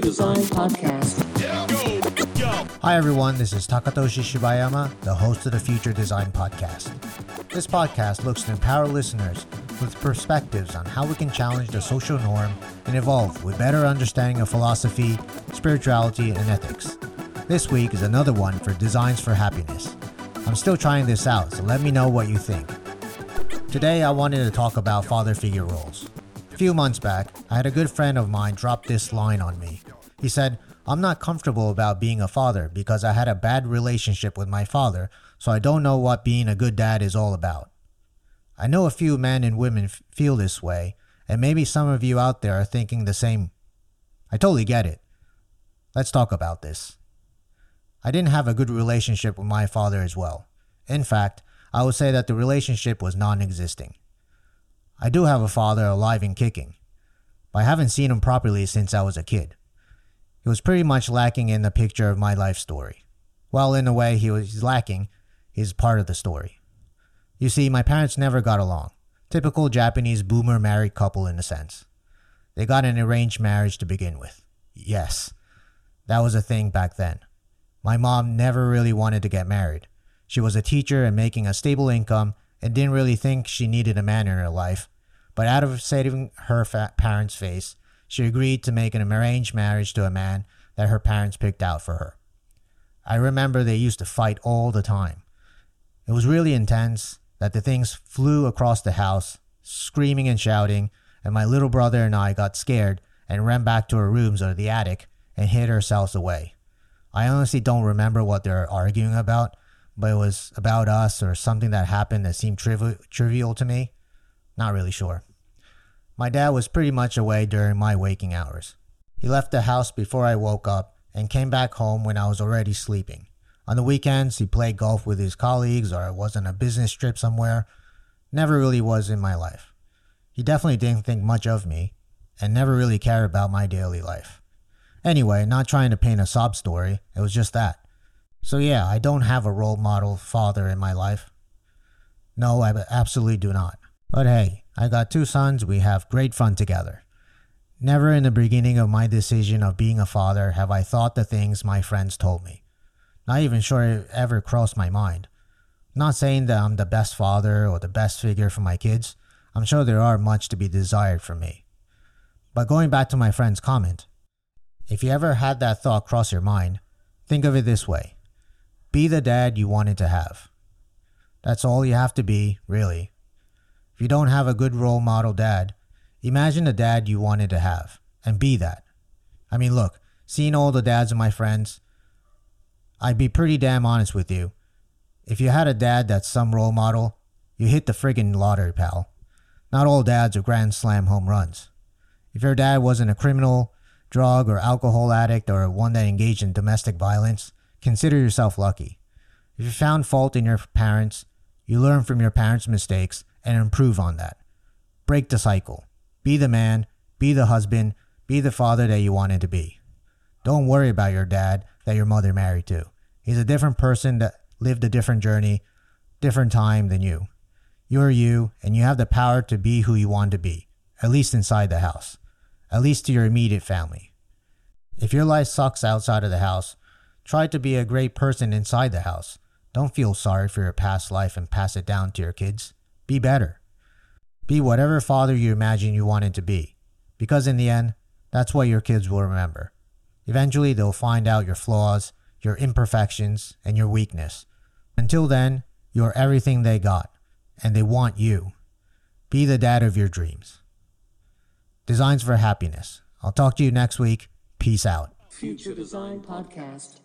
Design Podcast. Hi everyone, this is Takatoshi Shibayama, the host of the Future Design Podcast. This podcast looks to empower listeners with perspectives on how we can challenge the social norm and evolve with better understanding of philosophy, spirituality, and ethics. This week is another one for Designs for Happiness. I'm still trying this out, so let me know what you think. Today I wanted to talk about father figure roles. A few months back, I had a good friend of mine drop this line on me. He said, I'm not comfortable about being a father because I had a bad relationship with my father, so I don't know what being a good dad is all about. I know a few men and women f- feel this way, and maybe some of you out there are thinking the same. I totally get it. Let's talk about this. I didn't have a good relationship with my father as well. In fact, I would say that the relationship was non existing. I do have a father alive and kicking, but I haven't seen him properly since I was a kid. He was pretty much lacking in the picture of my life story. Well, in a way, he was lacking. He's part of the story. You see, my parents never got along. Typical Japanese boomer married couple in a sense. They got an arranged marriage to begin with. Yes, that was a thing back then. My mom never really wanted to get married. She was a teacher and making a stable income and didn't really think she needed a man in her life, but out of saving her fa- parents' face, she agreed to make an arranged marriage to a man that her parents picked out for her. I remember they used to fight all the time. It was really intense that the things flew across the house, screaming and shouting, and my little brother and I got scared and ran back to our rooms or the attic and hid ourselves away. I honestly don't remember what they were arguing about, but it was about us or something that happened that seemed trivi- trivial to me. Not really sure. My dad was pretty much away during my waking hours. He left the house before I woke up and came back home when I was already sleeping. On the weekends, he played golf with his colleagues or was on a business trip somewhere. Never really was in my life. He definitely didn't think much of me and never really cared about my daily life. Anyway, not trying to paint a sob story, it was just that. So, yeah, I don't have a role model father in my life. No, I absolutely do not. But hey, I got two sons, we have great fun together. Never in the beginning of my decision of being a father have I thought the things my friends told me. Not even sure it ever crossed my mind. Not saying that I'm the best father or the best figure for my kids. I'm sure there are much to be desired from me. But going back to my friend's comment, if you ever had that thought cross your mind, think of it this way be the dad you wanted to have. That's all you have to be, really. If you don't have a good role model dad, imagine the dad you wanted to have and be that. I mean, look, seeing all the dads of my friends, I'd be pretty damn honest with you. If you had a dad that's some role model, you hit the friggin' lottery, pal. Not all dads are grand slam home runs. If your dad wasn't a criminal, drug, or alcohol addict, or one that engaged in domestic violence, consider yourself lucky. If you found fault in your parents, you learn from your parents' mistakes and improve on that. Break the cycle. Be the man, be the husband, be the father that you wanted to be. Don't worry about your dad that your mother married to. He's a different person that lived a different journey, different time than you. You're you, and you have the power to be who you want to be, at least inside the house, at least to your immediate family. If your life sucks outside of the house, try to be a great person inside the house. Don't feel sorry for your past life and pass it down to your kids. Be better. Be whatever father you imagine you wanted to be, because in the end, that's what your kids will remember. Eventually, they'll find out your flaws, your imperfections, and your weakness. Until then, you're everything they got, and they want you. Be the dad of your dreams. Designs for Happiness. I'll talk to you next week. Peace out. Future Design Podcast.